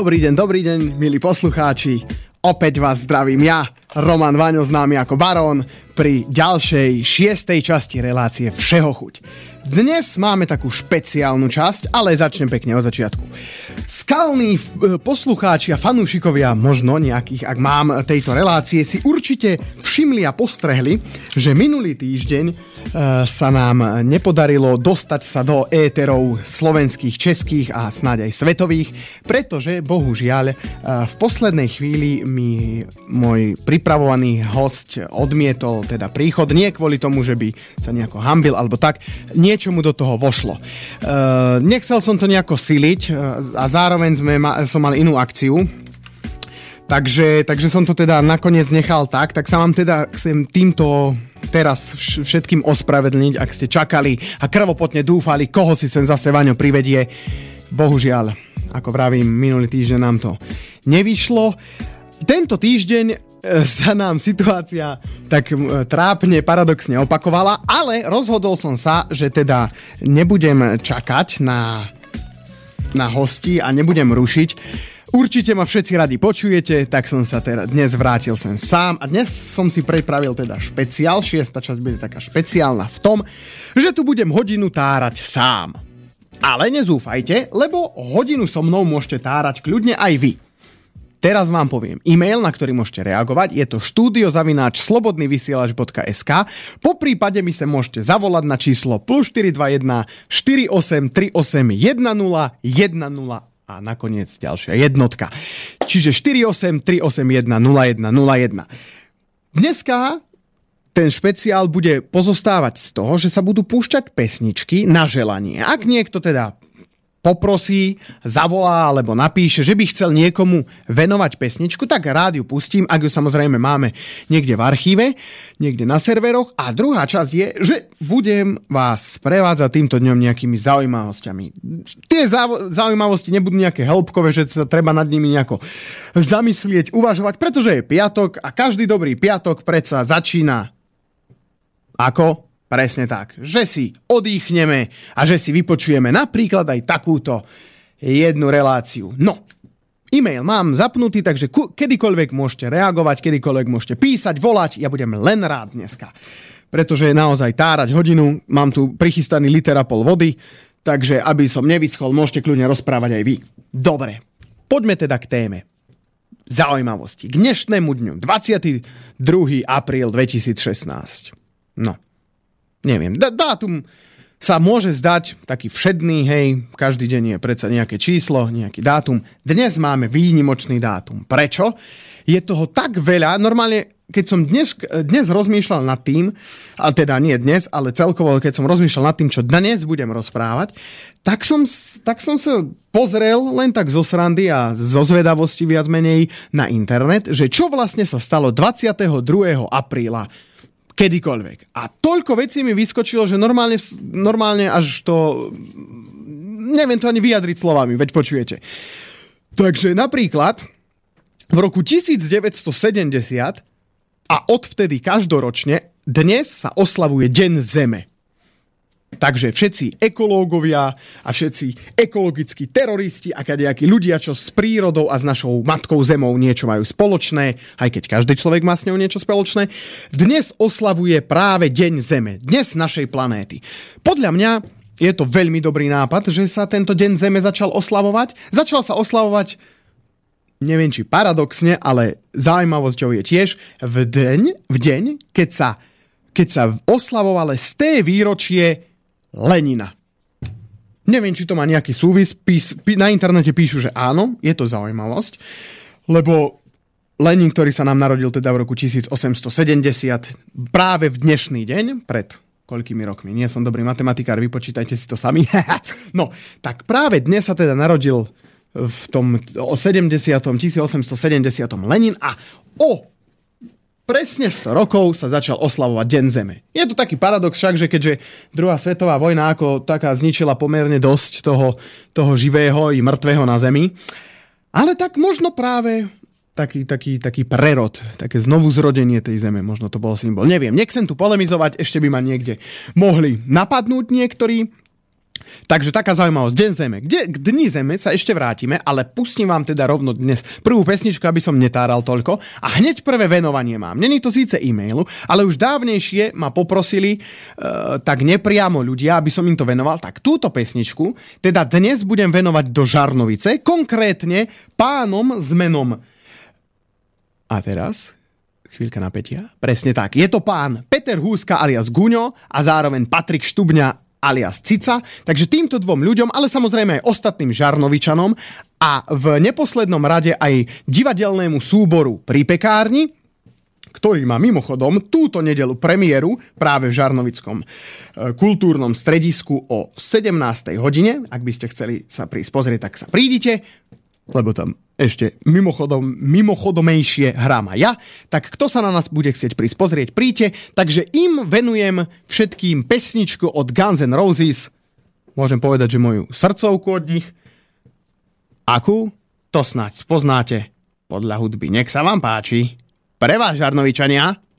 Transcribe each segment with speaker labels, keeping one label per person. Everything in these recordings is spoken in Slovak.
Speaker 1: Dobrý deň, dobrý deň, milí poslucháči. Opäť vás zdravím ja, Roman Vaňo, známy ako Barón, pri ďalšej šiestej časti relácie Všeho chuť. Dnes máme takú špeciálnu časť, ale začnem pekne od začiatku. Skalní e, poslucháči a fanúšikovia, možno nejakých, ak mám tejto relácie, si určite všimli a postrehli, že minulý týždeň Eh, sa nám nepodarilo dostať sa do éterov slovenských, českých a snáď aj svetových, pretože bohužiaľ eh, v poslednej chvíli mi môj pripravovaný host odmietol teda príchod, nie kvôli tomu, že by sa nejako hambil alebo tak, niečo mu do toho vošlo. Eh, nechcel som to nejako siliť a zároveň sme ma, som mal inú akciu, Takže, takže som to teda nakoniec nechal tak, tak sa vám teda chcem týmto teraz všetkým ospravedlniť, ak ste čakali a krvopotne dúfali, koho si sem zase Vaňo privedie. Bohužiaľ, ako vravím, minulý týždeň nám to nevyšlo. Tento týždeň sa nám situácia tak trápne, paradoxne opakovala, ale rozhodol som sa, že teda nebudem čakať na, na hosti a nebudem rušiť Určite ma všetci radi počujete, tak som sa teda dnes vrátil sem sám a dnes som si pripravil teda špeciál, šiesta časť bude taká špeciálna v tom, že tu budem hodinu tárať sám. Ale nezúfajte, lebo hodinu so mnou môžete tárať kľudne aj vy. Teraz vám poviem e-mail, na ktorý môžete reagovať. Je to studiozavináč slobodnyvysielač.sk Po prípade mi sa môžete zavolať na číslo plus 421 4838 10 10 a nakoniec ďalšia jednotka. Čiže 48 381 01 01. Dneska ten špeciál bude pozostávať z toho, že sa budú púšťať pesničky na želanie. Ak niekto teda poprosí, zavolá alebo napíše, že by chcel niekomu venovať pesničku, tak rád ju pustím, ak ju samozrejme máme niekde v archíve, niekde na serveroch. A druhá časť je, že budem vás prevádzať týmto dňom nejakými zaujímavosťami. Tie zaujímavosti nebudú nejaké hĺbkové, že sa treba nad nimi nejako zamyslieť, uvažovať, pretože je piatok a každý dobrý piatok predsa začína ako? Presne tak. Že si odýchneme a že si vypočujeme napríklad aj takúto jednu reláciu. No, e-mail mám zapnutý, takže kedykoľvek môžete reagovať, kedykoľvek môžete písať, volať, ja budem len rád dneska. Pretože je naozaj tárať hodinu, mám tu prichystaný liter a pol vody, takže aby som nevyschol, môžete kľudne rozprávať aj vy. Dobre, poďme teda k téme. Zaujímavosti. K dnešnému dňu, 22. apríl 2016. No, neviem, dátum sa môže zdať taký všedný, hej, každý deň je predsa nejaké číslo, nejaký dátum. Dnes máme výnimočný dátum. Prečo? Je toho tak veľa, normálne keď som dnes, dnes rozmýšľal nad tým, a teda nie dnes, ale celkovo, keď som rozmýšľal nad tým, čo dnes budem rozprávať, tak som, tak som sa pozrel len tak zo srandy a zo zvedavosti viac menej na internet, že čo vlastne sa stalo 22. apríla kedykoľvek. A toľko vecí mi vyskočilo, že normálne, normálne až to... Neviem to ani vyjadriť slovami, veď počujete. Takže napríklad v roku 1970 a odvtedy každoročne dnes sa oslavuje Deň Zeme. Takže všetci ekológovia a všetci ekologickí teroristi a kadejakí ľudia, čo s prírodou a s našou matkou zemou niečo majú spoločné, aj keď každý človek má s ňou niečo spoločné, dnes oslavuje práve Deň Zeme, dnes našej planéty. Podľa mňa je to veľmi dobrý nápad, že sa tento Deň Zeme začal oslavovať. Začal sa oslavovať neviem či paradoxne, ale zaujímavosťou je tiež v deň, v deň keď sa, keď sa oslavovalo z té výročie Lenina. Neviem, či to má nejaký súvis. Pís, pí, na internete píšu, že áno, je to zaujímavosť, lebo Lenin, ktorý sa nám narodil teda v roku 1870, práve v dnešný deň, pred koľkými rokmi, nie som dobrý matematikár, vypočítajte si to sami. no, tak práve dnes sa teda narodil v tom 70. 1870. Lenin a o presne 100 rokov sa začal oslavovať Deň Zeme. Je to taký paradox však, že keďže druhá svetová vojna ako taká zničila pomerne dosť toho, toho živého i mŕtvého na Zemi, ale tak možno práve taký, taký, taký prerod, také znovu zrodenie tej zeme, možno to bol symbol. Neviem, nechcem tu polemizovať, ešte by ma niekde mohli napadnúť niektorí, Takže taká zaujímavosť. Deň Zeme. Kde, k Dni Zeme sa ešte vrátime, ale pustím vám teda rovno dnes prvú pesničku, aby som netáral toľko. A hneď prvé venovanie mám. Není to síce e-mailu, ale už dávnejšie ma poprosili uh, tak nepriamo ľudia, aby som im to venoval. Tak túto pesničku teda dnes budem venovať do Žarnovice, konkrétne pánom s menom. A teraz chvíľka napätia. Presne tak. Je to pán Peter Húska alias Guňo a zároveň Patrik Štubňa alias Cica, takže týmto dvom ľuďom, ale samozrejme aj ostatným Žarnovičanom a v neposlednom rade aj divadelnému súboru pri pekárni, ktorý má mimochodom túto nedelu premiéru práve v Žarnovickom e, kultúrnom stredisku o 17. hodine. Ak by ste chceli sa prísť pozrieť, tak sa prídite lebo tam ešte mimochodom, mimochodomejšie hrám aj ja, tak kto sa na nás bude chcieť prísť pozrieť, príďte. Takže im venujem všetkým pesničku od Guns N' Roses. Môžem povedať, že moju srdcovku od nich. Akú? To snáď spoznáte podľa hudby. Nech sa vám páči. Pre vás, Žarnovičania.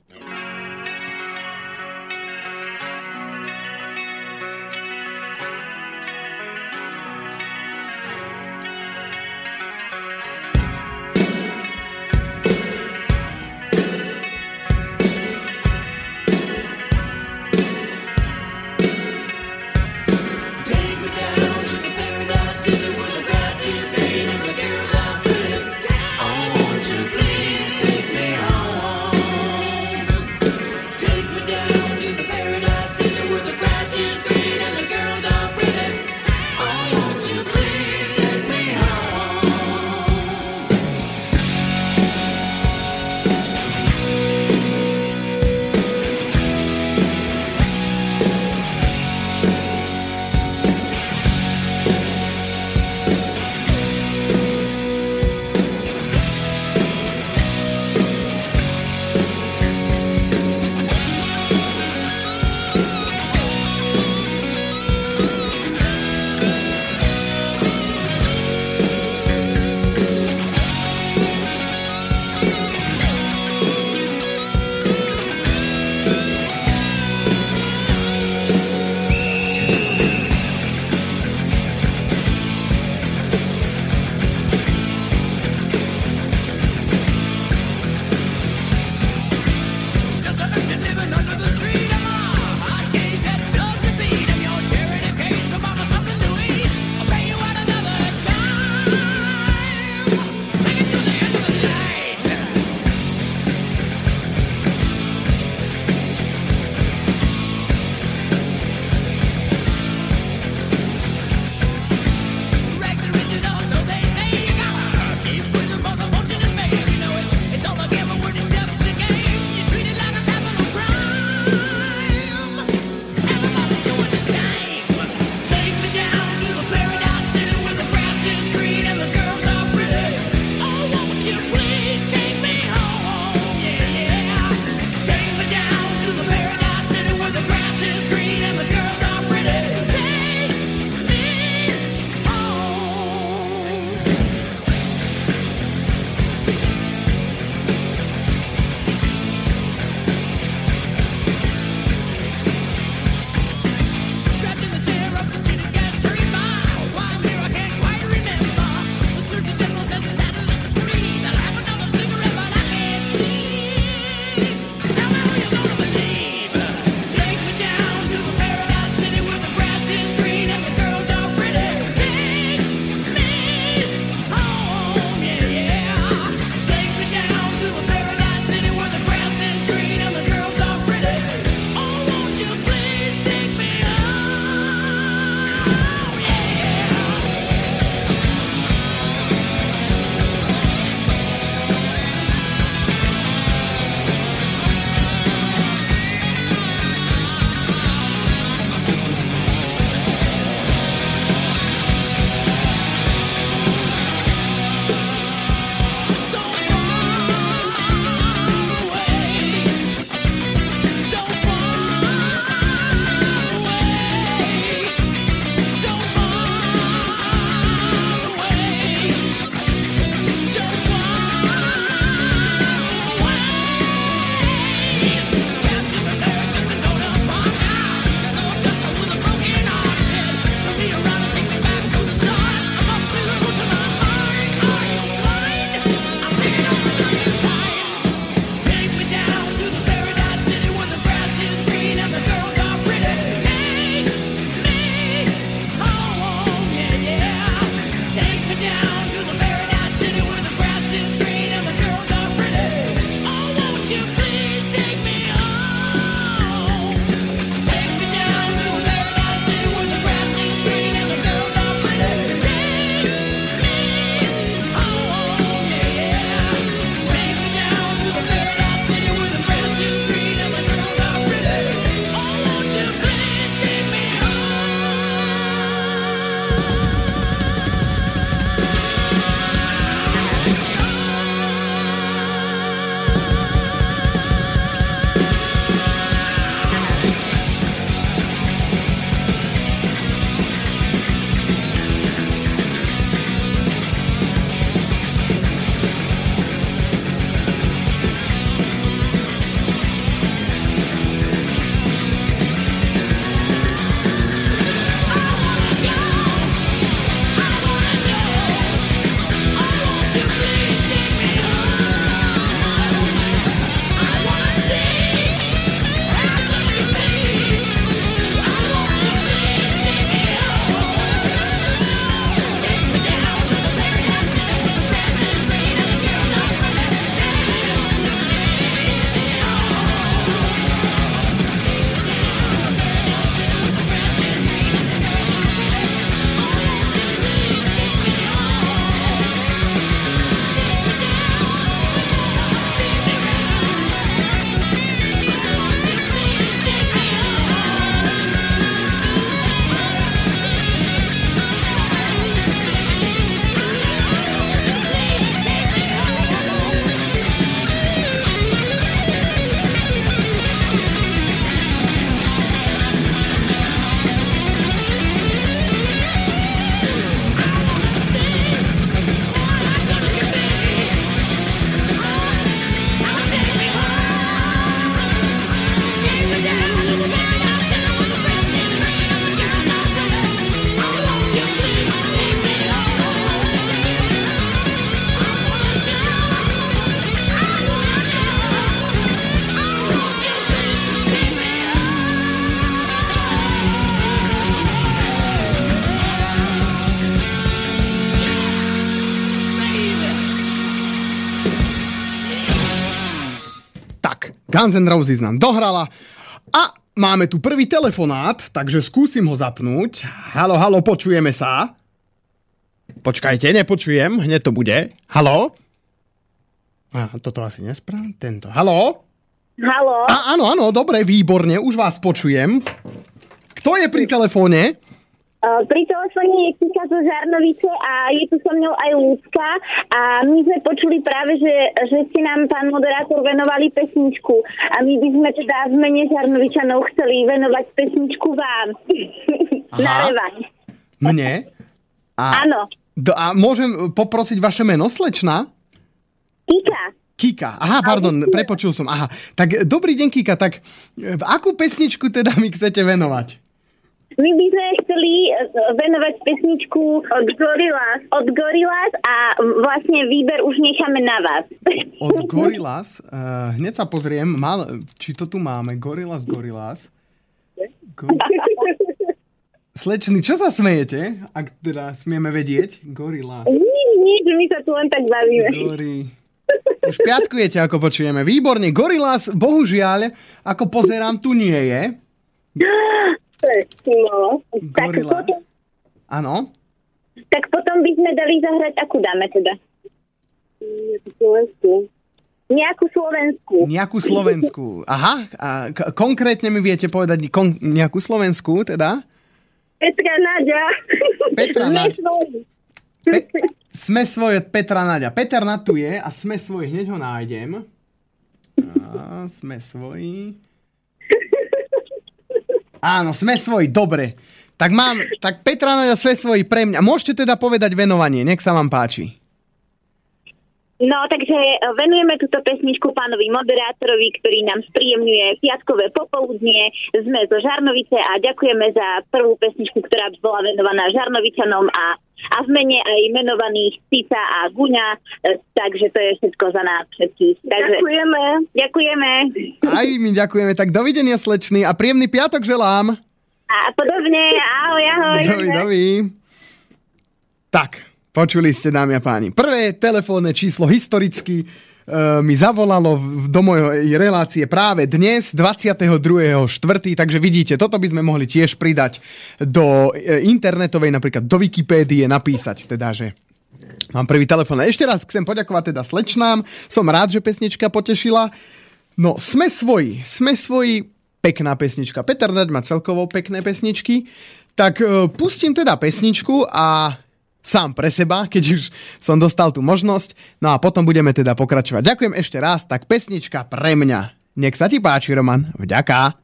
Speaker 1: Guns N' Roses nám dohrala a máme tu prvý telefonát, takže skúsim ho zapnúť. Halo, halo, počujeme sa. Počkajte, nepočujem, hneď to bude. Halo? A, toto asi nespravím. Tento. Halo?
Speaker 2: Halo?
Speaker 1: A, áno, áno, dobre, výborne, už vás počujem. Kto je pri telefóne?
Speaker 2: Pri telefóne je Kika zo Žarnovice a je tu so mnou aj Lúcka a my sme počuli práve, že, že ste nám, pán moderátor, venovali pesničku a my by sme teda v mene Žarnovičanov chceli venovať pesničku vám. Na revaň.
Speaker 1: Mne? A,
Speaker 2: Áno.
Speaker 1: do, a môžem poprosiť vaše meno, slečna?
Speaker 2: Kika.
Speaker 1: Kika. Aha, pardon, prepočul som. Aha. Tak dobrý deň, Kika. Tak e, akú pesničku teda mi chcete venovať?
Speaker 2: My by sme chceli eh, venovať pesničku od Gorillaz, od Gorillaz a vlastne výber už necháme na vás.
Speaker 1: Od Gorillaz? Uh, hneď sa pozriem, mal, či to tu máme. Gorillaz, Gorillaz. Go... Slečný, čo sa smejete? Ak teda smieme vedieť. Gorillaz.
Speaker 2: Nič, nič, my sa tu len tak bavíme.
Speaker 1: Gori... Už piatkujete, ako počujeme. Výborne. Gorillaz, bohužiaľ, ako pozerám, tu nie je.
Speaker 2: No, tak
Speaker 1: Gorilla.
Speaker 2: potom,
Speaker 1: Áno.
Speaker 2: tak potom by sme dali zahrať, akú dáme teda? Slovensku. Nejakú Slovensku.
Speaker 1: Nejakú slovenskú. Aha, a k- konkrétne mi viete povedať kon- nejakú slovenskú, teda?
Speaker 2: Petra Nadia.
Speaker 1: Petra
Speaker 2: svoji.
Speaker 1: Pe- sme svoje Petra Naďa. Peter na tu je a sme svoj, hneď ho nájdem. A, sme svoji. Áno, sme svoji, dobre. Tak mám, tak Petra Naďa sme svoji pre mňa. Môžete teda povedať venovanie, nech sa vám páči.
Speaker 2: No, takže e, venujeme túto pesničku pánovi moderátorovi, ktorý nám spríjemňuje piatkové popoludnie. Sme zo Žarnovice a ďakujeme za prvú pesničku, ktorá bola venovaná Žarnovičanom a, a v mene aj menovaných Cica a Guňa. E, Takže to je všetko za nás všetkých. Takže, ďakujeme. Ďakujeme.
Speaker 1: Aj my ďakujeme. Tak dovidenia, slečný, a príjemný piatok želám.
Speaker 2: A podobne. Ahoj, ahoj.
Speaker 1: Dovi, dovi. Tak, počuli ste, dámy a páni. Prvé telefónne číslo historicky e, mi zavolalo v- do mojej relácie práve dnes, 22.4. Takže vidíte, toto by sme mohli tiež pridať do e, internetovej, napríklad do Wikipédie, napísať teda, že Mám prvý telefón. Ešte raz chcem poďakovať teda slečnám. Som rád, že pesnička potešila. No, sme svoji. Sme svoji. Pekná pesnička. Peter Naď má celkovo pekné pesničky. Tak e, pustím teda pesničku a sám pre seba, keď už som dostal tú možnosť. No a potom budeme teda pokračovať. Ďakujem ešte raz. Tak pesnička pre mňa. Nech sa ti páči, Roman. Vďaka.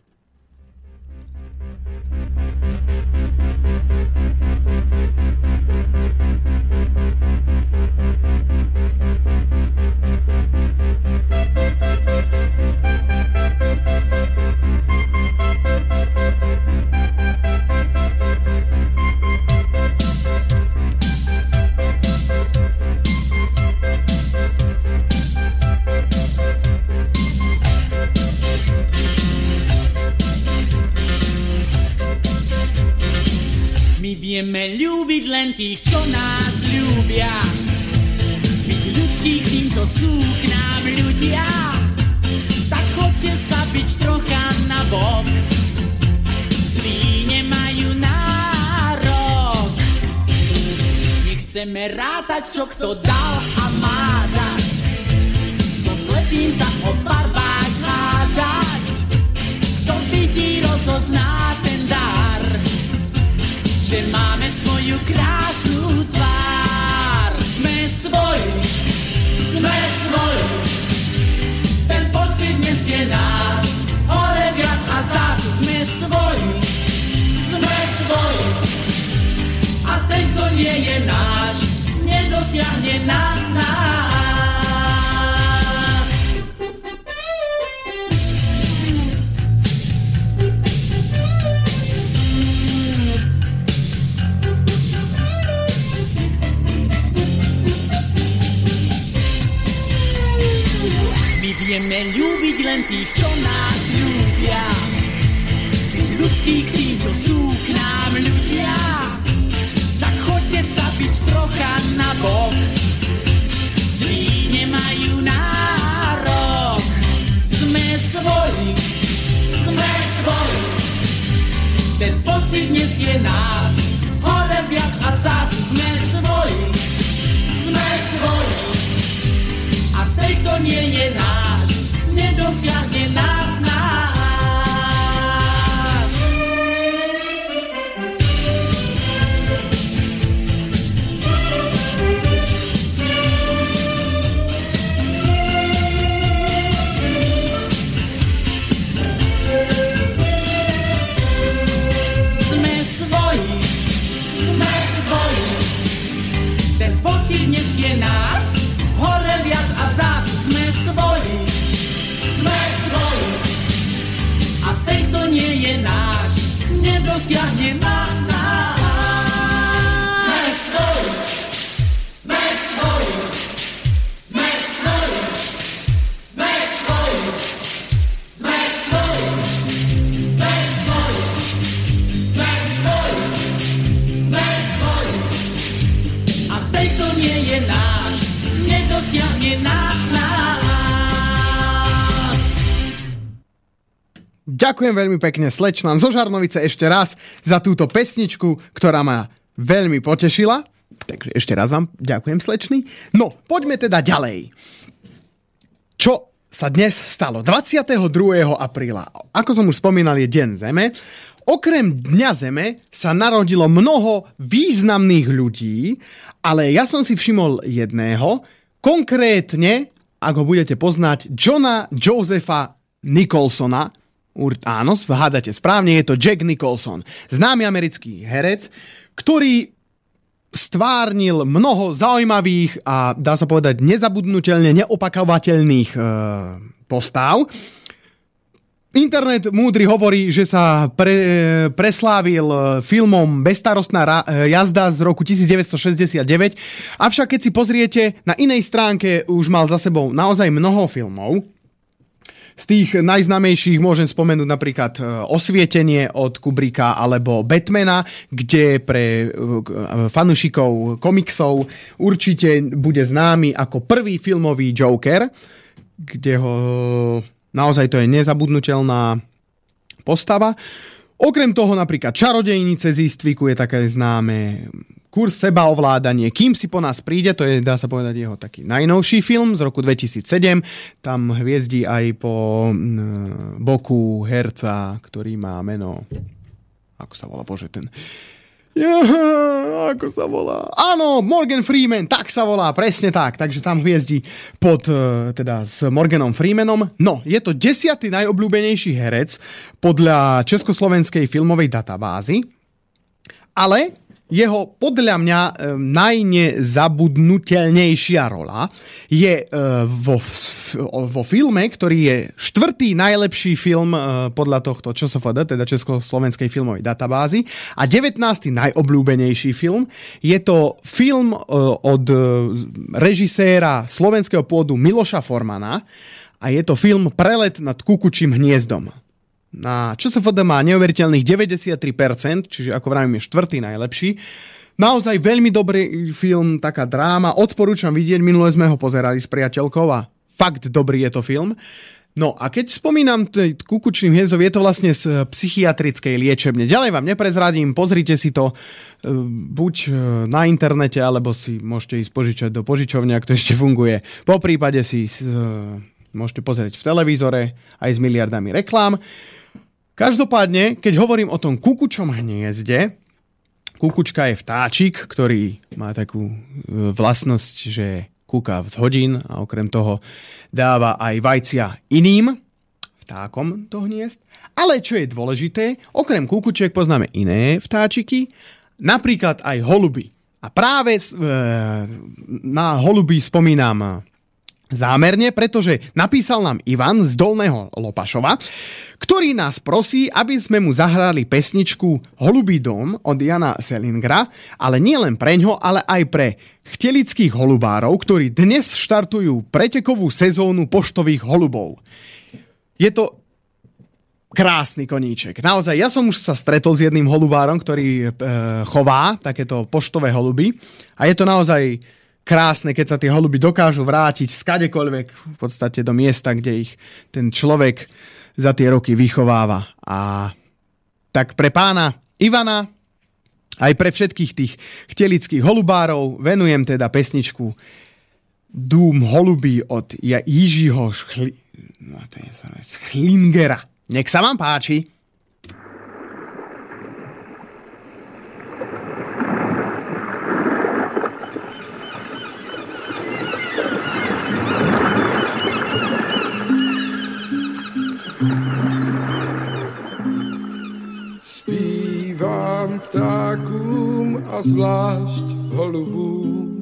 Speaker 3: My vieme ľúbiť len tých, čo nás ľúbia. Byť ľudských tým, čo sú k nám ľudia. Tak chodte sa byť trocha na bok. Zlí nemajú nárok. Nechceme rátať, čo kto dal a má dať. So slepým sa o barbách hádať. Kto vidí, rozozná že máme svoju krásnu tvár. Sme svoji, sme svoji, ten pocit nesie nás, hore viac a zás sme svoji, sme svoji. A ten, kto nie je náš, nedosiahne na nás. Budeme ľúbiť len tých, čo nás ľúbia. Byť ľudský k tým, čo sú k nám ľudia. Tak chodte sa byť trocha na bok. Zlí nemajú nárok. Sme svoji, sme svoji. Ten pocit nesie nás. Hore viac a zás sme svoji, sme svoji. A tej, kto nie je nás nedosiahne nás. Nedosiahne na
Speaker 1: Ďakujem veľmi pekne slečnám zo Žarnovice ešte raz za túto pesničku, ktorá ma veľmi potešila. Takže ešte raz vám ďakujem slečný. No, poďme teda ďalej. Čo sa dnes stalo? 22. apríla, ako som už spomínal, je Deň Zeme. Okrem Dňa Zeme sa narodilo mnoho významných ľudí, ale ja som si všimol jedného, konkrétne, ak ho budete poznať, Johna Josepha Nicholsona, Ur, áno, hádate správne, je to Jack Nicholson, známy americký herec, ktorý stvárnil mnoho zaujímavých a dá sa povedať nezabudnutelne neopakovateľných e, postav. Internet múdry hovorí, že sa pre, preslávil e, filmom Bestarostná ra, e, jazda z roku 1969, avšak keď si pozriete na inej stránke, už mal za sebou naozaj mnoho filmov, z tých najznámejších môžem spomenúť napríklad e, Osvietenie od Kubrika alebo Batmana, kde pre e, fanúšikov komiksov určite bude známy ako prvý filmový Joker, kde ho naozaj to je nezabudnutelná postava. Okrem toho napríklad Čarodejnice z Istviku je také známe Kurs sebaovládanie, kým si po nás príde, to je, dá sa povedať, jeho taký najnovší film z roku 2007. Tam hviezdí aj po mm, boku herca, ktorý má meno... Ako sa volá, bože, ten... Ja, ako sa volá? Áno, Morgan Freeman, tak sa volá, presne tak. Takže tam hviezdí pod, e, teda s Morganom Freemanom. No, je to desiatý najobľúbenejší herec podľa Československej filmovej databázy. Ale jeho podľa mňa e, najnezabudnutelnejšia rola je e, vo, vo filme, ktorý je štvrtý najlepší film e, podľa tohto ČSFD, teda Československej filmovej databázy a 19. najobľúbenejší film. Je to film od režiséra slovenského pôdu Miloša Formana a je to film Prelet nad kukučím hniezdom na ČSFD má neuveriteľných 93%, čiže ako vravím je štvrtý najlepší. Naozaj veľmi dobrý film, taká dráma, odporúčam vidieť, minule sme ho pozerali s priateľkou a fakt dobrý je to film. No a keď spomínam kukučným hniezdom, je to vlastne z psychiatrickej liečebne. Ďalej vám neprezradím, pozrite si to e, buď e, na internete, alebo si môžete ísť požičať do požičovne, ak to ešte funguje. Po prípade si môžete pozrieť v televízore aj s miliardami reklám. Každopádne, keď hovorím o tom kukučom hniezde, kukučka je vtáčik, ktorý má takú vlastnosť, že kúka z hodín a okrem toho dáva aj vajcia iným vtákom do hniezd. Ale čo je dôležité, okrem kukučiek poznáme iné vtáčiky, napríklad aj holuby. A práve na holuby spomínam zámerne, pretože napísal nám Ivan z Dolného Lopašova, ktorý nás prosí, aby sme mu zahrali pesničku Holubý dom od Jana Selingra, ale nie len pre ňo, ale aj pre chtelických holubárov, ktorí dnes štartujú pretekovú sezónu poštových holubov. Je to krásny koníček. Naozaj, ja som už sa stretol s jedným holubárom, ktorý e, chová takéto poštové holuby a je to naozaj krásne, keď sa tie holuby dokážu vrátiť skadekoľvek v podstate do miesta, kde ich ten človek za tie roky vychováva. A tak pre pána Ivana Aj pre všetkých tých chtelických holubárov venujem teda pesničku Dům holubí od Jižího Šchli... no, to je Schlingera. Nech sa vám páči.
Speaker 4: Ptákům a zvlášť holubům,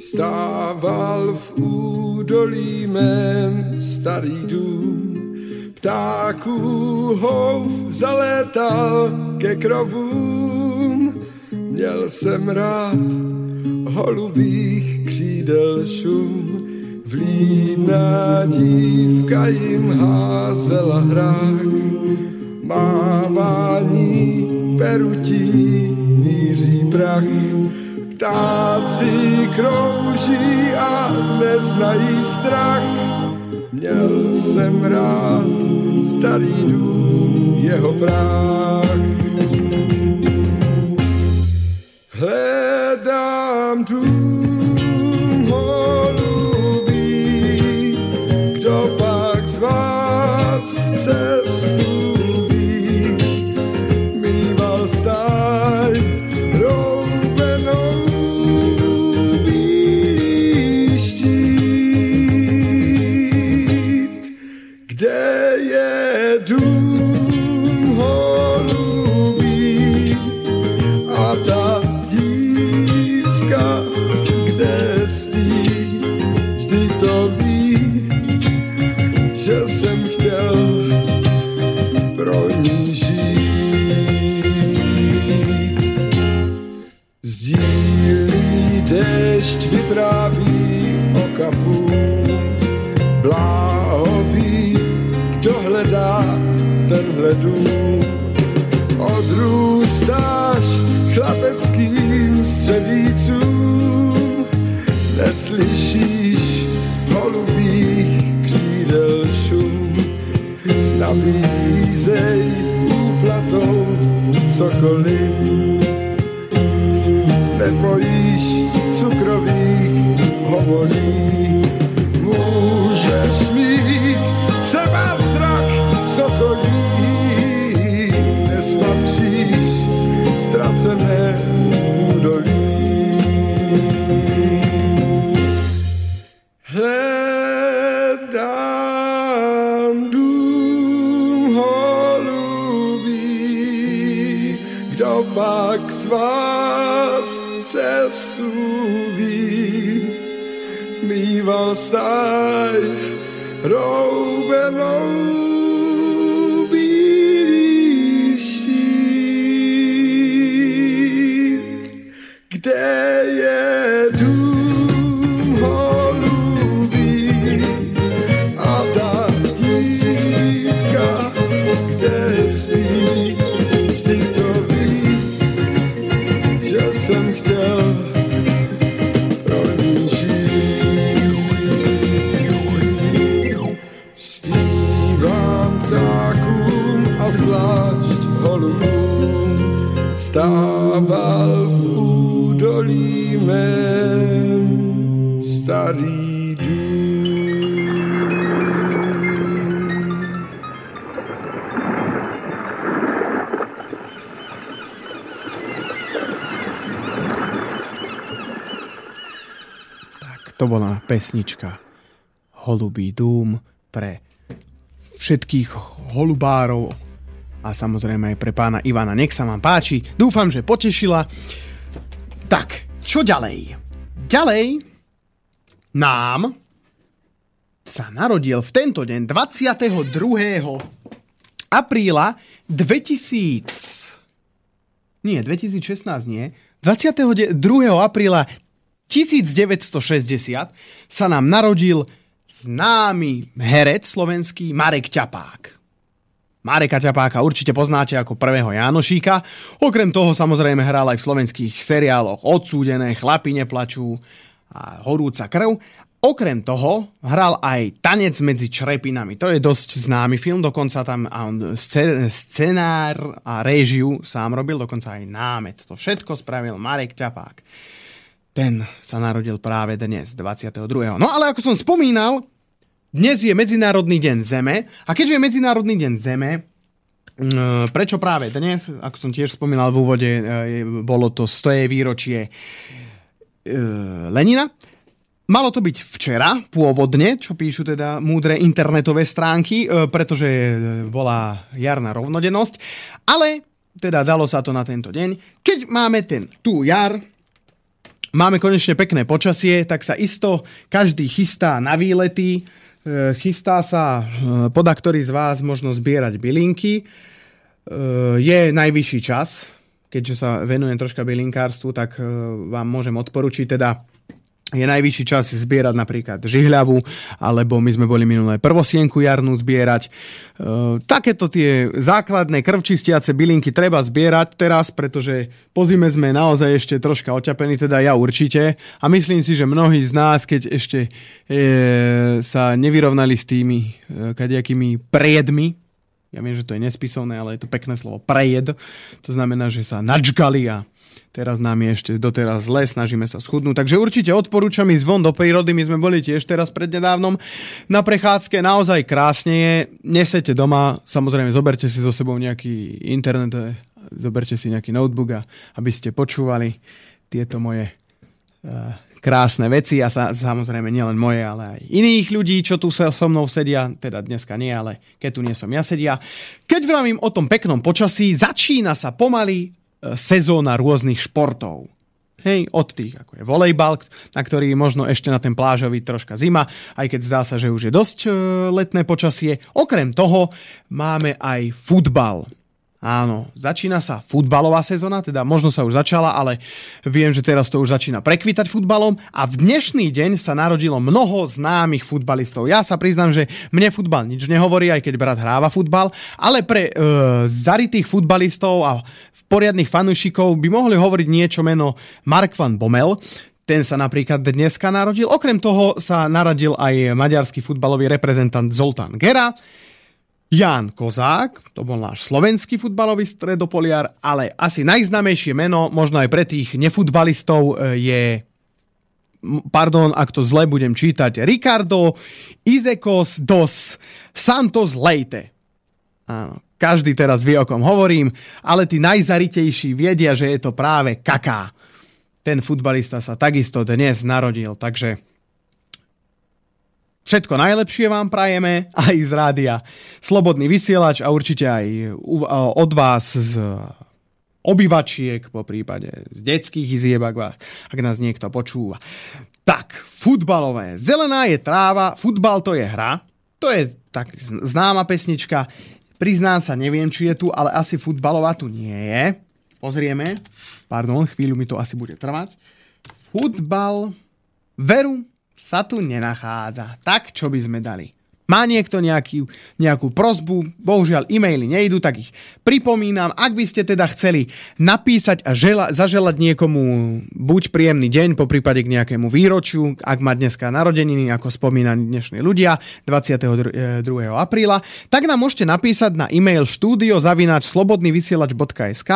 Speaker 4: stával v údolí mém starý dům. Ptáků hov zalétal ke krovům, měl jsem rád holubých křídel šum. Vlídná dívka jim házela hrách, mávání perutí prach. Ptáci krouží a neznají strach, měl jsem rád starý dům, jeho práh. Hledám dům je že jsem
Speaker 1: bola pesnička Holubý dům pre všetkých holubárov a samozrejme aj pre pána Ivana. Nech sa vám páči. Dúfam, že potešila. Tak, čo ďalej? Ďalej nám sa narodil v tento deň 22. apríla 2000 nie, 2016 nie, 22. apríla 1960 sa nám narodil známy herec slovenský Marek Ťapák. Mareka Ťapáka určite poznáte ako prvého Jánošíka. Okrem toho samozrejme hral aj v slovenských seriáloch Odsúdené, Chlapi neplačú a Horúca krv. Okrem toho hral aj Tanec medzi črepinami. To je dosť známy film, dokonca tam scenár a réžiu sám robil, dokonca aj námet. To všetko spravil Marek Ťapák. Ten sa narodil práve dnes, 22. No ale ako som spomínal, dnes je Medzinárodný deň Zeme a keďže je Medzinárodný deň Zeme, mm, prečo práve dnes, ako som tiež spomínal v úvode, e, bolo to 100. výročie e, Lenina, Malo to byť včera, pôvodne, čo píšu teda múdre internetové stránky, e, pretože bola jarná rovnodennosť, ale teda dalo sa to na tento deň. Keď máme ten tú jar, máme konečne pekné počasie, tak sa isto každý chystá na výlety, e, chystá sa e, poda ktorý z vás možno zbierať bylinky. Je najvyšší čas, keďže sa venujem troška bylinkárstvu, tak vám môžem odporučiť teda je najvyšší čas zbierať napríklad žihľavu, alebo my sme boli minulé prvosienku jarnú zbierať. E, takéto tie základné krvčistiace bylinky treba zbierať teraz, pretože po zime sme naozaj ešte troška oťapení, teda ja určite. A myslím si, že mnohí z nás, keď ešte e, sa nevyrovnali s tými e, kadejakými priedmi, ja viem, že to je nespisovné, ale je to pekné slovo prejed, to znamená, že sa načkali a Teraz nám je ešte doteraz zle, snažíme sa schudnúť. Takže určite odporúčam ísť von do prírody. My sme boli tiež teraz prednedávnom na prechádzke. Naozaj krásne je. Nesete doma. Samozrejme, zoberte si so sebou nejaký internet, zoberte si nejaký notebook, aby ste počúvali tieto moje uh, krásne veci a sa, samozrejme nielen moje, ale aj iných ľudí, čo tu sa so mnou sedia, teda dneska nie, ale keď tu nie som ja sedia. Keď vravím o tom peknom počasí, začína sa pomaly sezóna rôznych športov. Hej, od tých, ako je volejbal, na ktorý možno ešte na ten plážový troška zima, aj keď zdá sa, že už je dosť e, letné počasie. Okrem toho máme aj futbal. Áno, začína sa futbalová sezóna, teda možno sa už začala, ale viem, že teraz to už začína prekvitať futbalom a v dnešný deň sa narodilo mnoho známych futbalistov. Ja sa priznám, že mne futbal nič nehovorí, aj keď brat hráva futbal, ale pre e, zaritých futbalistov a poriadnych fanúšikov by mohli hovoriť niečo meno Mark van Bommel, ten sa napríklad dneska narodil. Okrem toho sa narodil aj maďarský futbalový reprezentant Zoltán Gera, Ján Kozák, to bol náš slovenský futbalový stredopoliar, ale asi najznamejšie meno, možno aj pre tých nefutbalistov, e, je pardon, ak to zle budem čítať, Ricardo Izekos dos Santos Leite. Áno, každý teraz vie, o kom hovorím, ale tí najzaritejší vedia, že je to práve Kaká. Ten futbalista sa takisto dnes narodil, takže Všetko najlepšie vám prajeme aj z rádia Slobodný vysielač a určite aj od vás z obyvačiek, po prípade z detských izieb, ak, ak nás niekto počúva. Tak, futbalové. Zelená je tráva, futbal to je hra. To je tak známa pesnička. Priznám sa, neviem, či je tu, ale asi futbalová tu nie je. Pozrieme. Pardon, chvíľu mi to asi bude trvať. Futbal. Veru, sa tu nenachádza. Tak, čo by sme dali? Má niekto nejaký, nejakú prozbu, bohužiaľ e-maily nejdu, tak ich pripomínam. Ak by ste teda chceli napísať a žela, zaželať niekomu buď príjemný deň, po prípade k nejakému výročiu, ak má dneska narodeniny, ako spomínaní dnešní ľudia, 22. apríla, tak nám môžete napísať na e-mail štúdio.slobodnyvysielač.sk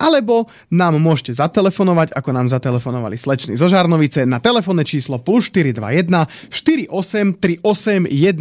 Speaker 1: alebo nám môžete zatelefonovať, ako nám zatelefonovali slečny zo Žarnovice na telefónne číslo plus 421 4838 10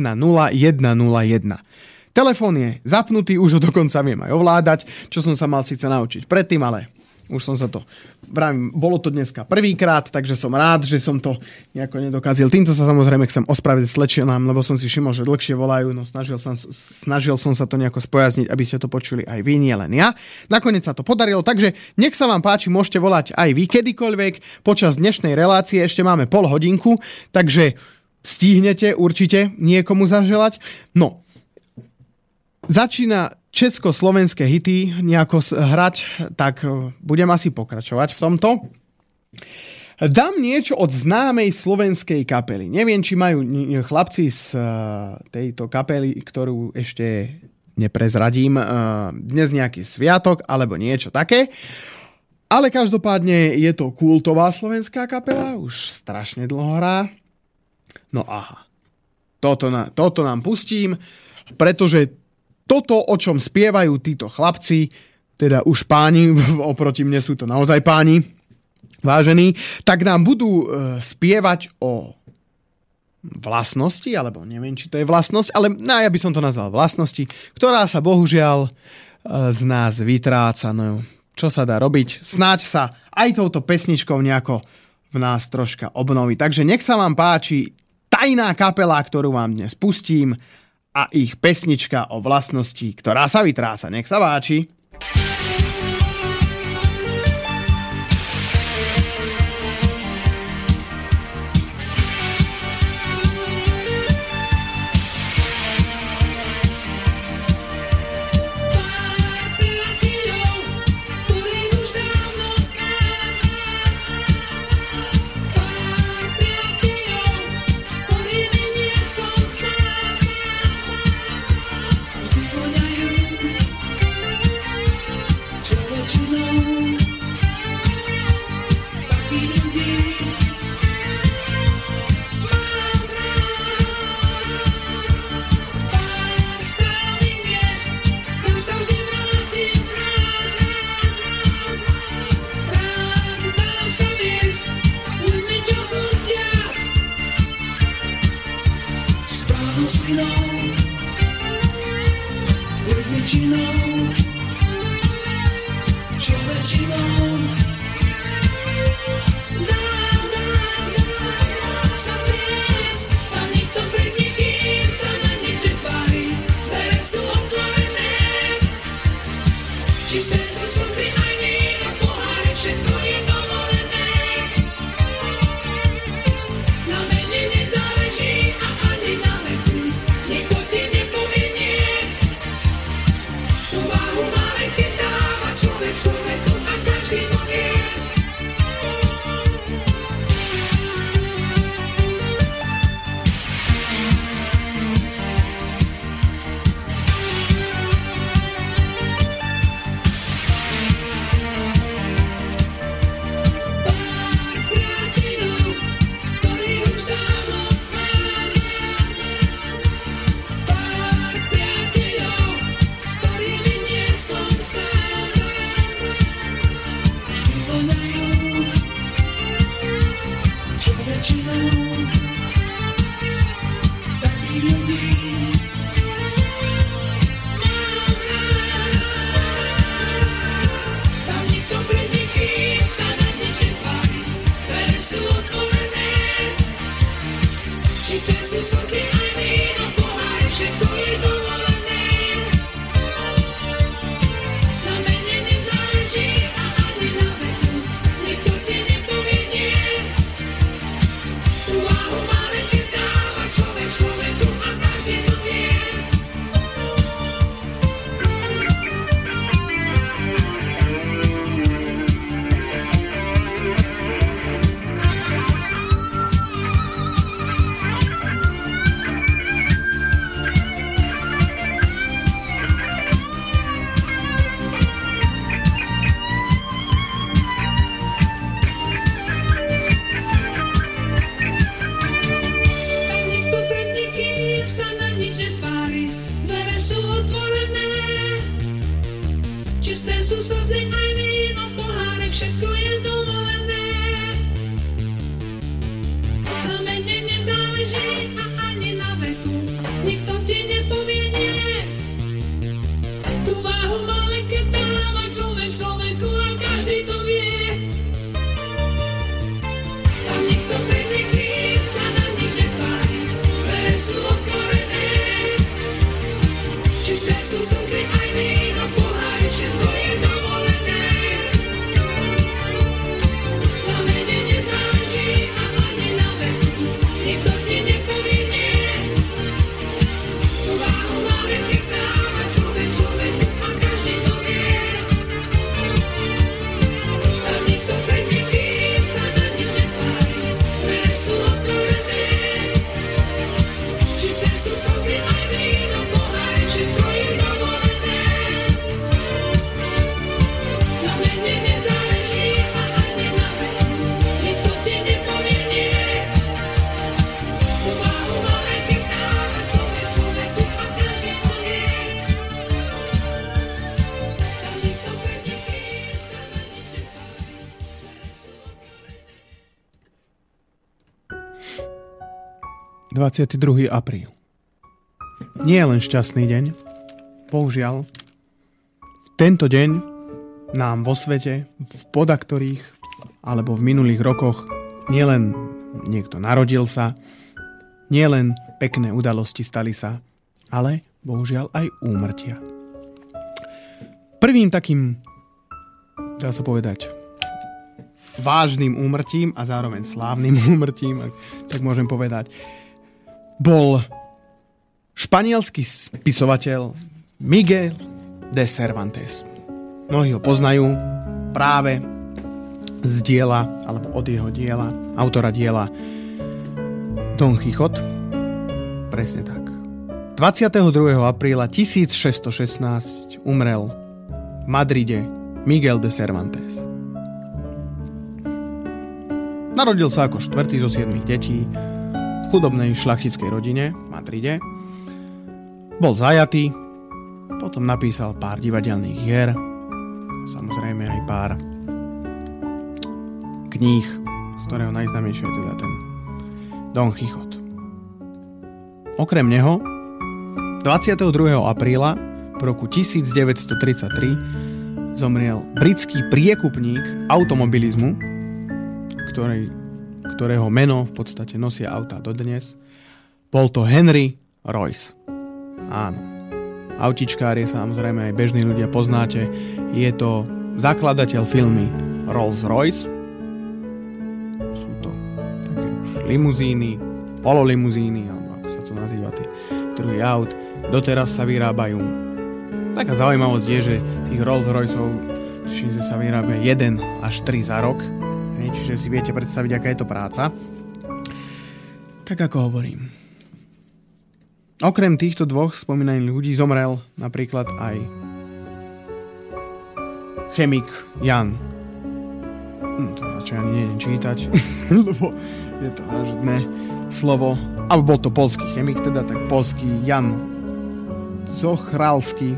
Speaker 1: 0101. Telefón je zapnutý, už ho dokonca viem aj ovládať, čo som sa mal síce naučiť predtým, ale už som sa to, vravím, bolo to dneska prvýkrát, takže som rád, že som to nejako nedokázal. Týmto sa samozrejme chcem ospravedliť slečenám, lebo som si všimol, že dlhšie volajú, no snažil som, snažil som sa to nejako spojazniť, aby ste to počuli aj vy, nie len ja. Nakoniec sa to podarilo, takže nech sa vám páči, môžete volať aj vy kedykoľvek. Počas dnešnej relácie ešte máme pol hodinku, takže stihnete určite niekomu zaželať. No, začína československé hity nejako hrať, tak e, budem asi pokračovať v tomto. Dám niečo od známej slovenskej kapely. Neviem, či majú chlapci z e, tejto kapely, ktorú ešte neprezradím, e, dnes nejaký sviatok alebo niečo také. Ale každopádne je to kultová slovenská kapela, už strašne dlho hrá
Speaker 5: No aha. Toto, na, toto nám pustím, pretože toto, o čom spievajú títo chlapci, teda už páni, oproti mne sú to naozaj páni, vážení, tak nám budú e, spievať o vlastnosti, alebo neviem, či to je vlastnosť, ale no, ja by som to nazval vlastnosti, ktorá sa bohužiaľ e, z nás vytráca. No, čo sa dá robiť? Snáď sa aj touto pesničkou nejako v nás troška obnoví. Takže nech sa vám páči tajná kapela, ktorú vám dnes pustím a ich pesnička o vlastnosti, ktorá sa vytráca. Nech sa páči.
Speaker 1: know 22. apríl. Nie je len šťastný deň. Bohužiaľ, v tento deň nám vo svete, v podaktorých alebo v minulých rokoch nielen niekto narodil sa, nielen pekné udalosti stali sa, ale bohužiaľ aj úmrtia. Prvým takým, dá sa povedať, vážnym úmrtím a zároveň slávnym úmrtím, ak tak môžem povedať, bol španielský spisovateľ Miguel de Cervantes. Mnohí ho poznajú práve z diela, alebo od jeho diela, autora diela Don Quixote. Presne tak. 22. apríla 1616 umrel v Madride Miguel de Cervantes. Narodil sa ako štvrtý zo siedmých detí chudobnej šlachtickej rodine v Madride. Bol zajatý, potom napísal pár divadelných hier, samozrejme aj pár kníh, z ktorého najznámejšie je teda ten Don Quixote. Okrem neho 22. apríla v roku 1933 zomrel britský priekupník automobilizmu, ktorý, ktorého meno v podstate nosia auta dodnes. Bol to Henry Royce. Áno. Autičkár je samozrejme aj bežní ľudia poznáte. Je to zakladateľ filmy Rolls-Royce. Sú to také už limuzíny, pololimuzíny, alebo ako sa to nazýva, tie druhy aut. Doteraz sa vyrábajú. Taká zaujímavosť je, že tých Rolls Royceov tuším, že sa vyrába 1 až 3 za rok. Hej, čiže si viete predstaviť, aká je to práca. Tak ako hovorím. Okrem týchto dvoch spomínaných ľudí zomrel napríklad aj chemik Jan. Hm, to radšej ani nejdem čítať, lebo je to vražedné slovo. A bol to polský chemik, teda tak polský Jan Zochralský,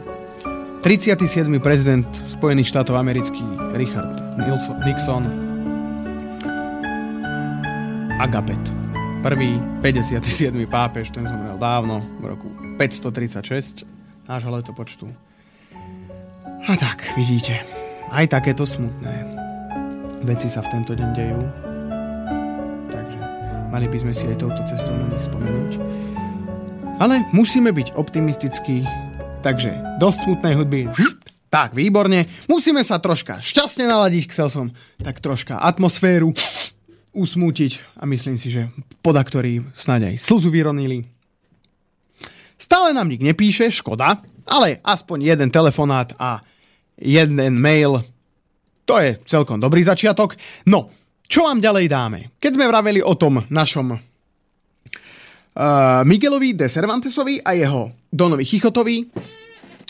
Speaker 1: 37. prezident Spojených štátov amerických Richard Nixon, Agapet, prvý 57. pápež, ten zomrel dávno, v roku 536 nášho letopočtu. A tak, vidíte, aj takéto smutné veci sa v tento deň dejú. Takže mali by sme si aj touto cestou na nich spomenúť. Ale musíme byť optimistickí, takže dosť smutnej hudby. Tak, výborne. Musíme sa troška šťastne naladiť, chcel som tak troška atmosféru usmútiť a myslím si, že podaktori snáď aj slzu vyronili. Stále nám nik nepíše, škoda, ale aspoň jeden telefonát a jeden mail, to je celkom dobrý začiatok. No, čo vám ďalej dáme? Keď sme vraveli o tom našom uh, Miguelovi de Cervantesovi a jeho Donovi Chichotovi.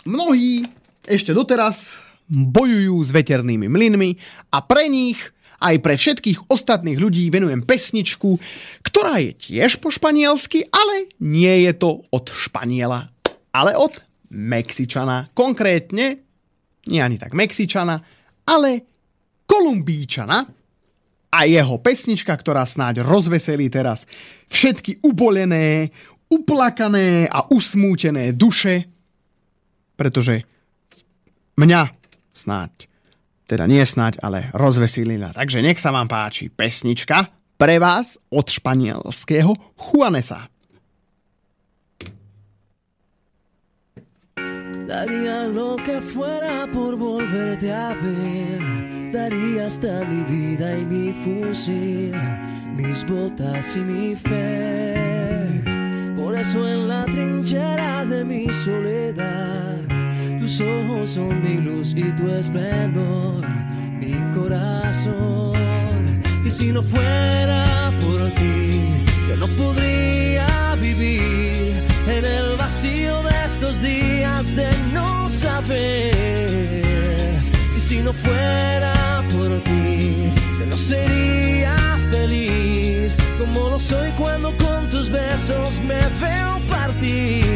Speaker 1: Mnohí ešte doteraz bojujú s veternými mlynmi a pre nich aj pre všetkých ostatných ľudí venujem pesničku, ktorá je tiež po španielsky, ale nie je to od Španiela, ale od Mexičana. Konkrétne, nie ani tak Mexičana, ale Kolumbíčana, a jeho pesnička, ktorá snáď rozveselí teraz všetky ubolené, uplakané a usmútené duše, pretože mňa snáď, teda nie snáď, ale rozveselila. Takže nech sa vám páči pesnička pre vás od španielského Juanesa.
Speaker 6: Daría lo que fuera por volverte a ver daría hasta mi vida y mi fusil, mis botas y mi fe. Por eso en la trinchera de mi soledad, tus ojos son mi luz y tu esplendor, mi corazón. Y si no fuera por ti, yo no podría vivir en el vacío de estos días de no saber. Y si no fuera sería feliz como lo soy cuando con tus besos me veo partir.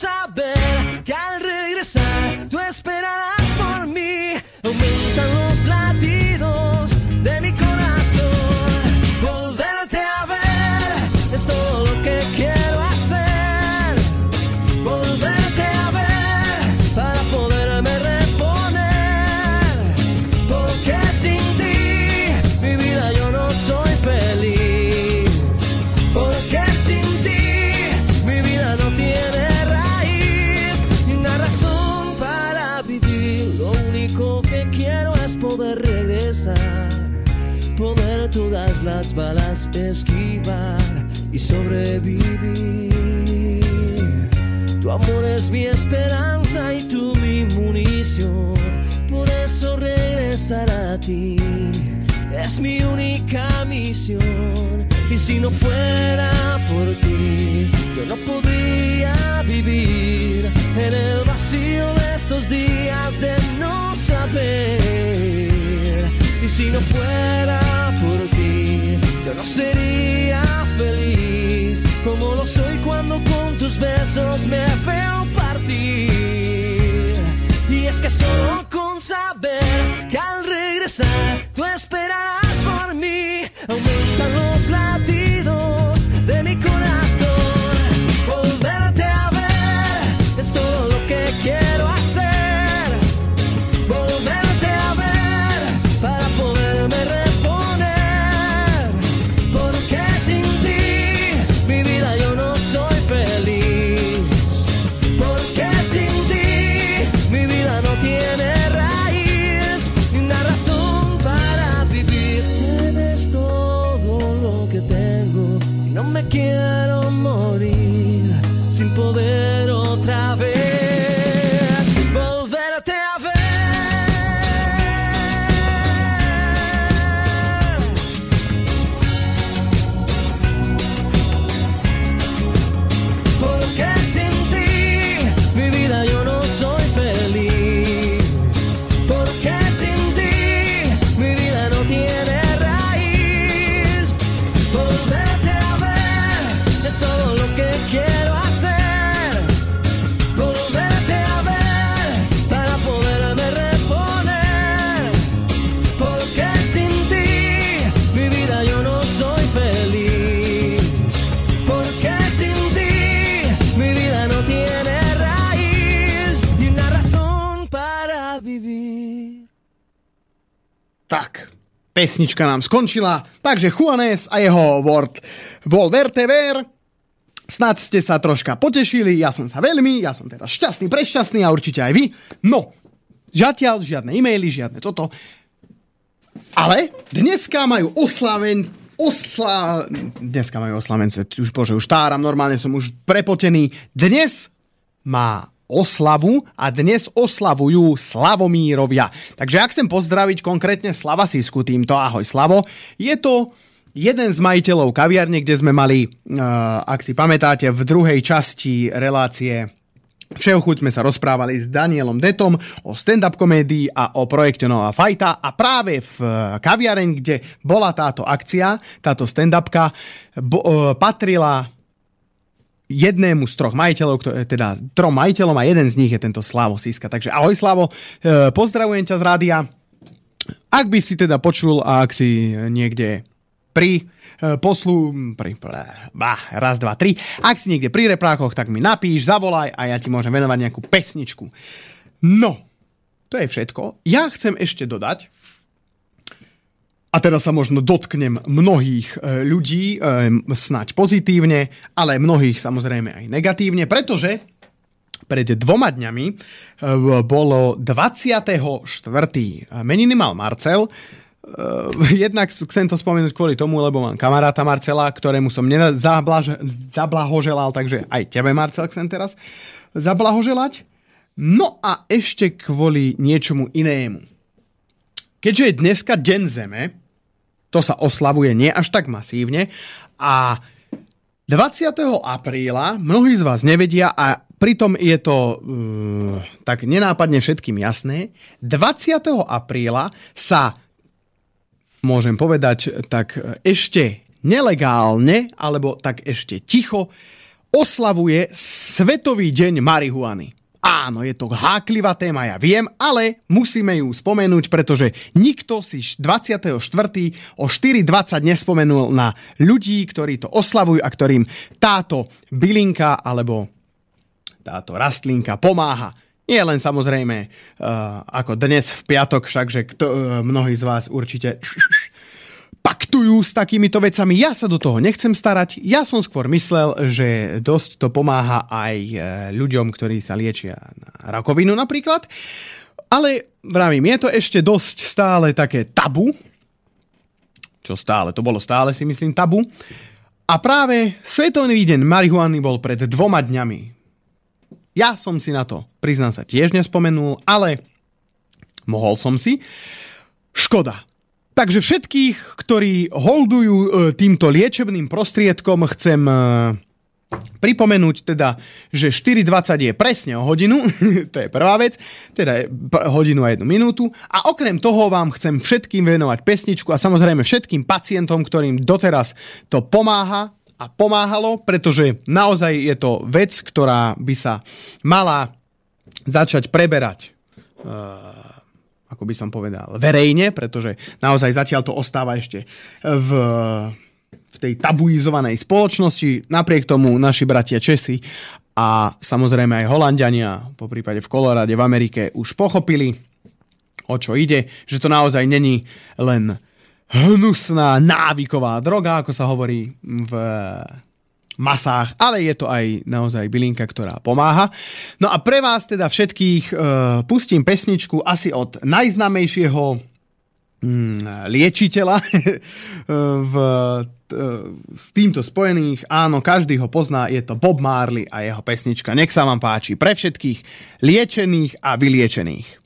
Speaker 6: Saber que al regresar tú esperarás las balas esquivar y sobrevivir. Tu amor es mi esperanza y tú mi munición, por eso regresar a ti es mi única misión. Y si no fuera por ti, yo no podría vivir en el vacío de estos días de no saber. Y si no fuera yo no sería feliz como lo soy cuando con tus besos me veo partir. Y es que solo con saber que al regresar tú esperarás
Speaker 1: Tak, pesnička nám skončila, takže Juanes a jeho Word Volverte ver. Snad ste sa troška potešili, ja som sa veľmi, ja som teraz šťastný, prešťastný a určite aj vy. No, zatiaľ žiadne e-maily, žiadne toto. Ale dneska majú oslaven... Osla... Dneska majú oslavence, už bože, už táram, normálne som už prepotený. Dnes má oslavu a dnes oslavujú Slavomírovia. Takže ak chcem pozdraviť konkrétne Slava Sisku týmto, ahoj Slavo, je to jeden z majiteľov kaviarne, kde sme mali, uh, ak si pamätáte, v druhej časti relácie Všeho sme sa rozprávali s Danielom Detom o stand-up komédii a o projekte Nová fajta a práve v eh, kaviareň, kde bola táto akcia, táto stand-upka, bo, uh, patrila jednému z troch majiteľov, ktoré, teda trom majiteľom a jeden z nich je tento Slavo Siska. Takže ahoj Slavo, e, pozdravujem ťa z rádia. Ak by si teda počul a ak si niekde pri e, poslu, pri, bah, raz, dva, tri, ak si niekde pri reprákoch, tak mi napíš, zavolaj a ja ti môžem venovať nejakú pesničku. No, to je všetko. Ja chcem ešte dodať, a teraz sa možno dotknem mnohých e, ľudí, e, snať pozitívne, ale mnohých samozrejme aj negatívne, pretože pred dvoma dňami e, bolo 24. Meniny mal Marcel, jednak chcem to spomenúť kvôli tomu, lebo mám kamaráta Marcela, ktorému som zablahoželal, takže aj tebe Marcel chcem teraz zablahoželať. No a ešte kvôli niečomu inému. Keďže je dneska Deň Zeme, to sa oslavuje nie až tak masívne a 20. apríla mnohí z vás nevedia a pritom je to uh, tak nenápadne všetkým jasné. 20. apríla sa môžem povedať tak ešte nelegálne alebo tak ešte ticho oslavuje Svetový deň marihuany. Áno, je to háklivá téma, ja viem, ale musíme ju spomenúť, pretože nikto si 24. o 4.20 nespomenul na ľudí, ktorí to oslavujú a ktorým táto bylinka alebo táto rastlinka pomáha. Nie len samozrejme uh, ako dnes v piatok, všakže kto, uh, mnohí z vás určite paktujú s takýmito vecami. Ja sa do toho nechcem starať. Ja som skôr myslel, že dosť to pomáha aj e, ľuďom, ktorí sa liečia na rakovinu napríklad. Ale
Speaker 7: vravím, je to ešte dosť stále také tabu, čo stále, to bolo stále si myslím tabu. A práve Svetový deň marihuany bol pred dvoma dňami. Ja som si na to, priznám sa, tiež nespomenul, ale mohol som si. Škoda. Takže všetkých, ktorí holdujú e, týmto liečebným prostriedkom, chcem e, Pripomenúť teda, že 4.20 je presne o hodinu, to je prvá vec, teda hodinu a jednu minútu. A okrem toho vám chcem všetkým venovať pesničku a samozrejme všetkým pacientom, ktorým doteraz to pomáha a pomáhalo, pretože naozaj je to vec, ktorá by sa mala začať preberať uh, ako by som povedal, verejne, pretože naozaj zatiaľ to ostáva ešte v v tej tabuizovanej spoločnosti. Napriek tomu naši bratia Česi a samozrejme aj Holandiania, po prípade v Kolorade v Amerike, už pochopili, o čo ide, že to naozaj není len hnusná návyková droga, ako sa hovorí v masách, ale je to aj naozaj bylinka, ktorá pomáha. No a pre vás teda všetkých uh, pustím pesničku asi od najznamejšieho mm, liečiteľa v, s týmto spojených. Áno, každý ho pozná, je to Bob Marley a jeho pesnička. Nech sa vám páči pre všetkých liečených a vyliečených.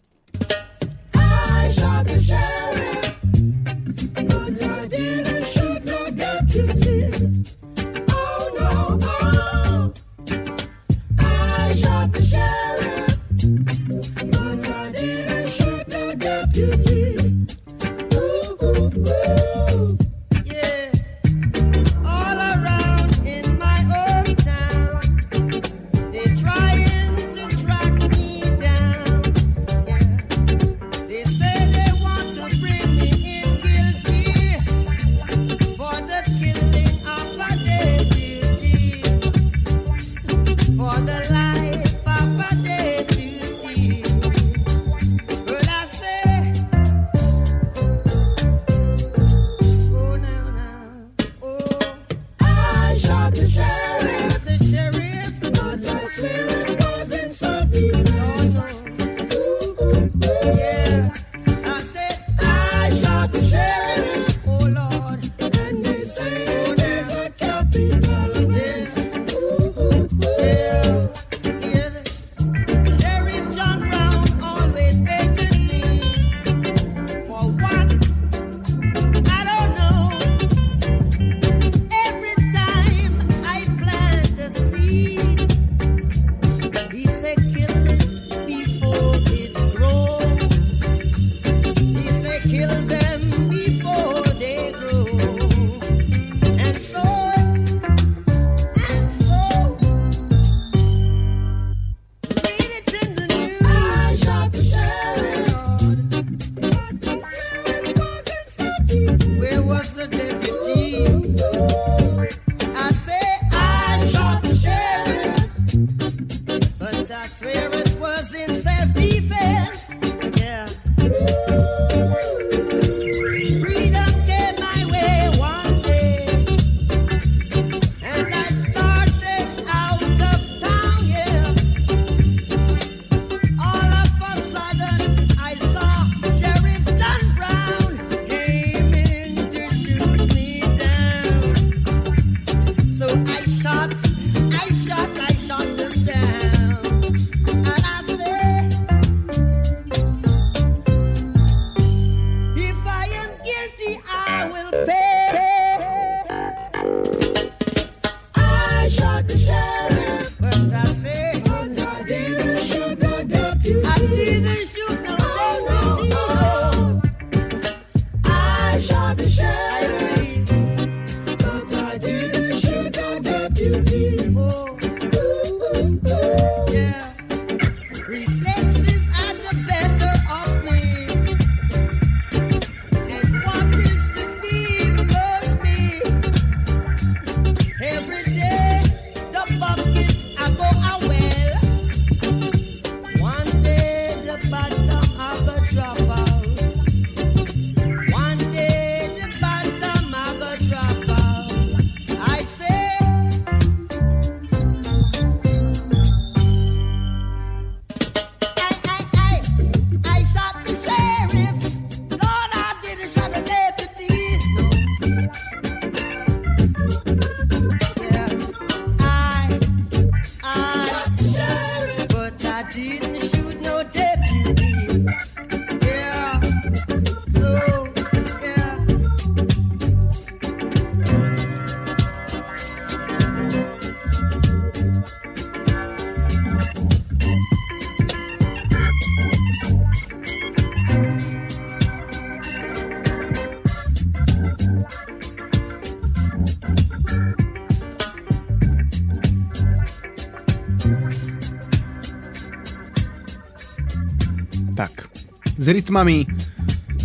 Speaker 1: S rytmami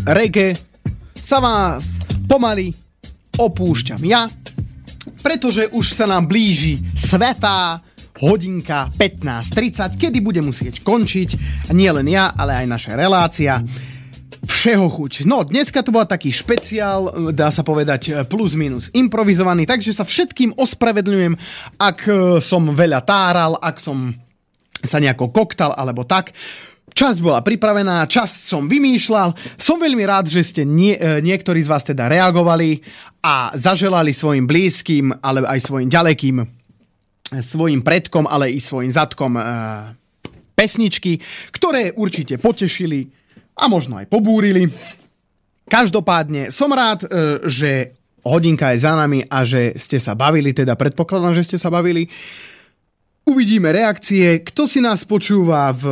Speaker 1: reggae sa vás pomaly opúšťam ja, pretože už sa nám blíži svetá hodinka 15.30, kedy bude musieť končiť nie len ja, ale aj naša relácia všeho chuť. No, dneska to bol taký špeciál, dá sa povedať plus minus improvizovaný, takže sa všetkým ospravedľujem, ak e, som veľa táral, ak som sa nejako koktal alebo tak. Časť bola pripravená, časť som vymýšľal. Som veľmi rád, že ste nie, e, niektorí z vás teda reagovali a zaželali svojim blízkym, ale aj svojim ďalekým, svojim predkom, ale i svojim zadkom e, pesničky, ktoré určite potešili a možno aj pobúrili. Každopádne som rád, e, že hodinka je za nami a že ste sa bavili, teda predpokladám, že ste sa bavili. Uvidíme reakcie. Kto si nás počúva v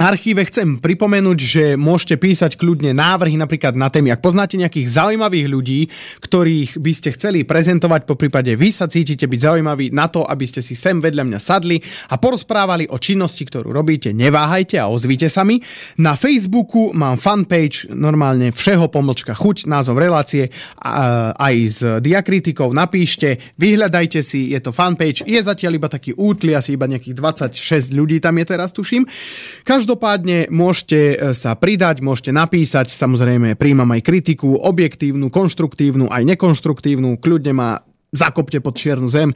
Speaker 1: archíve chcem pripomenúť, že môžete písať kľudne návrhy napríklad na témy. Ak poznáte nejakých zaujímavých ľudí, ktorých by ste chceli prezentovať, po prípade vy sa cítite byť zaujímaví na to, aby ste si sem vedľa mňa sadli a porozprávali o činnosti, ktorú robíte, neváhajte a ozvite sa mi. Na Facebooku mám fanpage, normálne všeho pomlčka chuť, názov relácie, aj s diakritikou napíšte, vyhľadajte si, je to fanpage, je zatiaľ iba taký útli, asi iba nejakých 26 ľudí tam je teraz, tuším. Každý Každopádne môžete e, sa pridať, môžete napísať, samozrejme príjmam aj kritiku, objektívnu, konštruktívnu, aj nekonštruktívnu, kľudne ma zakopte pod čiernu zem.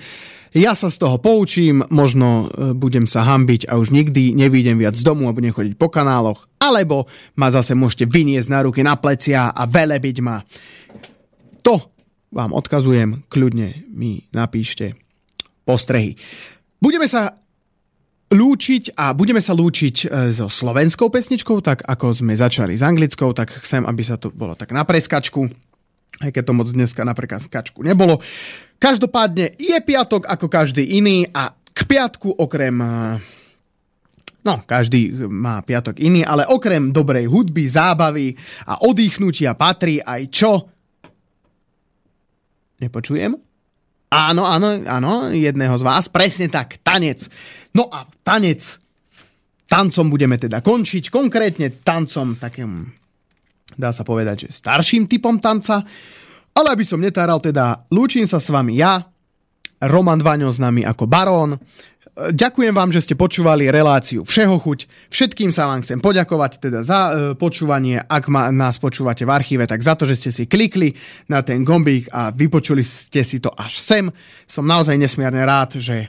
Speaker 1: Ja sa z toho poučím, možno e, budem sa hambiť a už nikdy nevídem viac z domu a budem chodiť po kanáloch, alebo ma zase môžete vyniesť na ruky, na plecia a velebiť ma. To vám odkazujem, kľudne mi napíšte postrehy. Budeme sa lúčiť a budeme sa lúčiť e, so slovenskou pesničkou, tak ako sme začali s anglickou, tak chcem, aby sa to bolo tak na preskačku, aj keď to moc dneska na preskačku nebolo. Každopádne je piatok ako každý iný a k piatku okrem e, No, každý má piatok iný, ale okrem dobrej hudby, zábavy a oddychnutia patrí aj čo? Nepočujem? Áno, áno, áno, jedného z vás, presne tak, tanec. No a tanec, tancom budeme teda končiť, konkrétne tancom takým, dá sa povedať, že starším typom tanca, ale aby som netáral, teda lúčim sa s vami ja, Roman Vaňo s nami ako barón, Ďakujem vám, že ste počúvali reláciu Všeho chuť. Všetkým sa vám chcem poďakovať teda za e, počúvanie. Ak ma, nás počúvate v archíve, tak za to, že ste si klikli na ten gombík a vypočuli ste si to až sem. Som naozaj nesmierne rád, že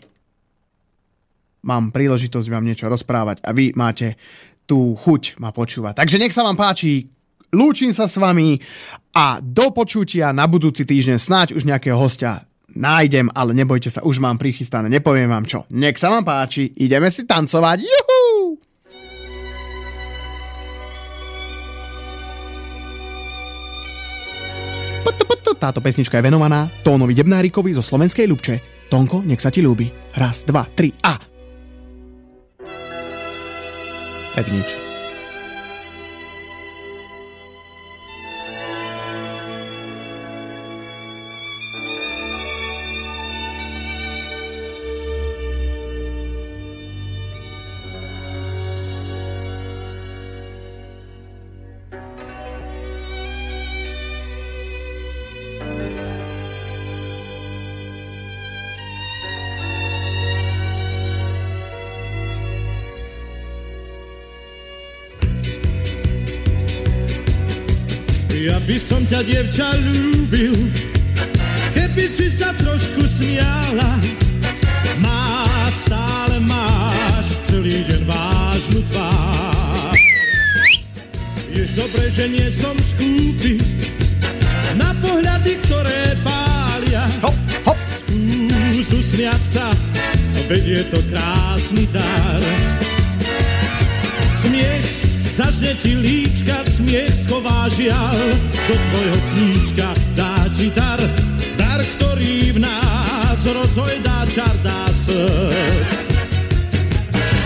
Speaker 1: mám príležitosť vám niečo rozprávať a vy máte tú chuť ma počúvať. Takže nech sa vám páči, lúčim sa s vami a do počutia na budúci týždeň snáď už nejakého hostia nájdem, ale nebojte sa, už mám prichystané, nepoviem vám čo. Nech sa vám páči, ideme si tancovať, juhu! Táto pesnička je venovaná Tónovi Debnárikovi zo Slovenskej Ľubče. Tonko, nech sa ti ľúbi. Raz, dva, tri a... Tak
Speaker 8: ťa, dievča, ľúbil, keby si sa trošku smiala. Má, stále máš celý deň vážnu tvár. Vieš dobre, že nie som skúpi na pohľady, ktoré pália. Hop, hop. Skús usmiať sa, veď je to krásny dar. Smiech Zažne ti líčka, smiech schová žial, do tvojho sníčka dá ti dar, dar, ktorý v nás rozhojdá čar, dá srdc.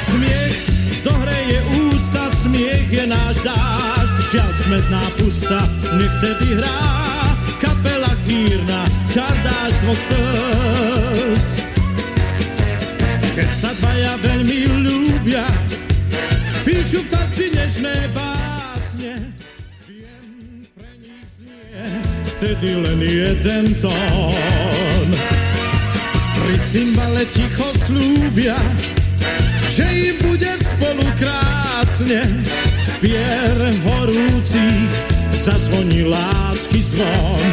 Speaker 8: Smiech zohreje ústa, smiech je náš dážď, žiaľ smetná pusta, nech tedy hrá kapela chýrna, čar dáš dvoch srdc. Keď sa dvaja veľmi ľúbia, píšu v tanci vtedy len jeden tón. Pri cymbale ticho slúbia, že im bude spolu krásne. Spier horúcich zazvoní lásky zvon.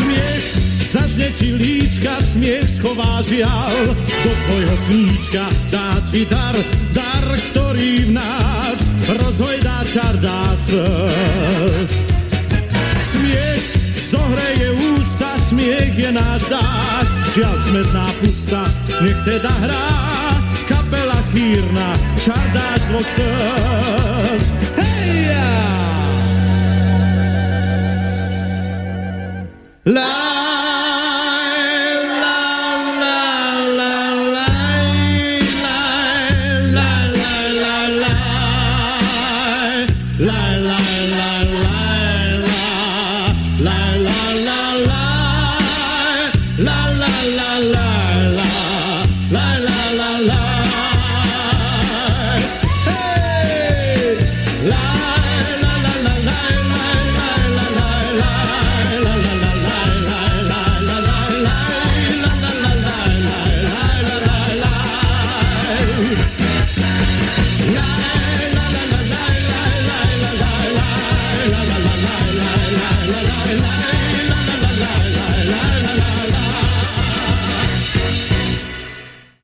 Speaker 8: Smiech zažne ti líčka, smiech schová žial. Do tvojho sníčka dá ti dar, dar, ktorý v nás rozhojdá čar dá. Smiech je náš dáš, žiaľ smetná pusta, nech teda hrá kapela chýrna, čar dáš dvoch srdc. Hej! La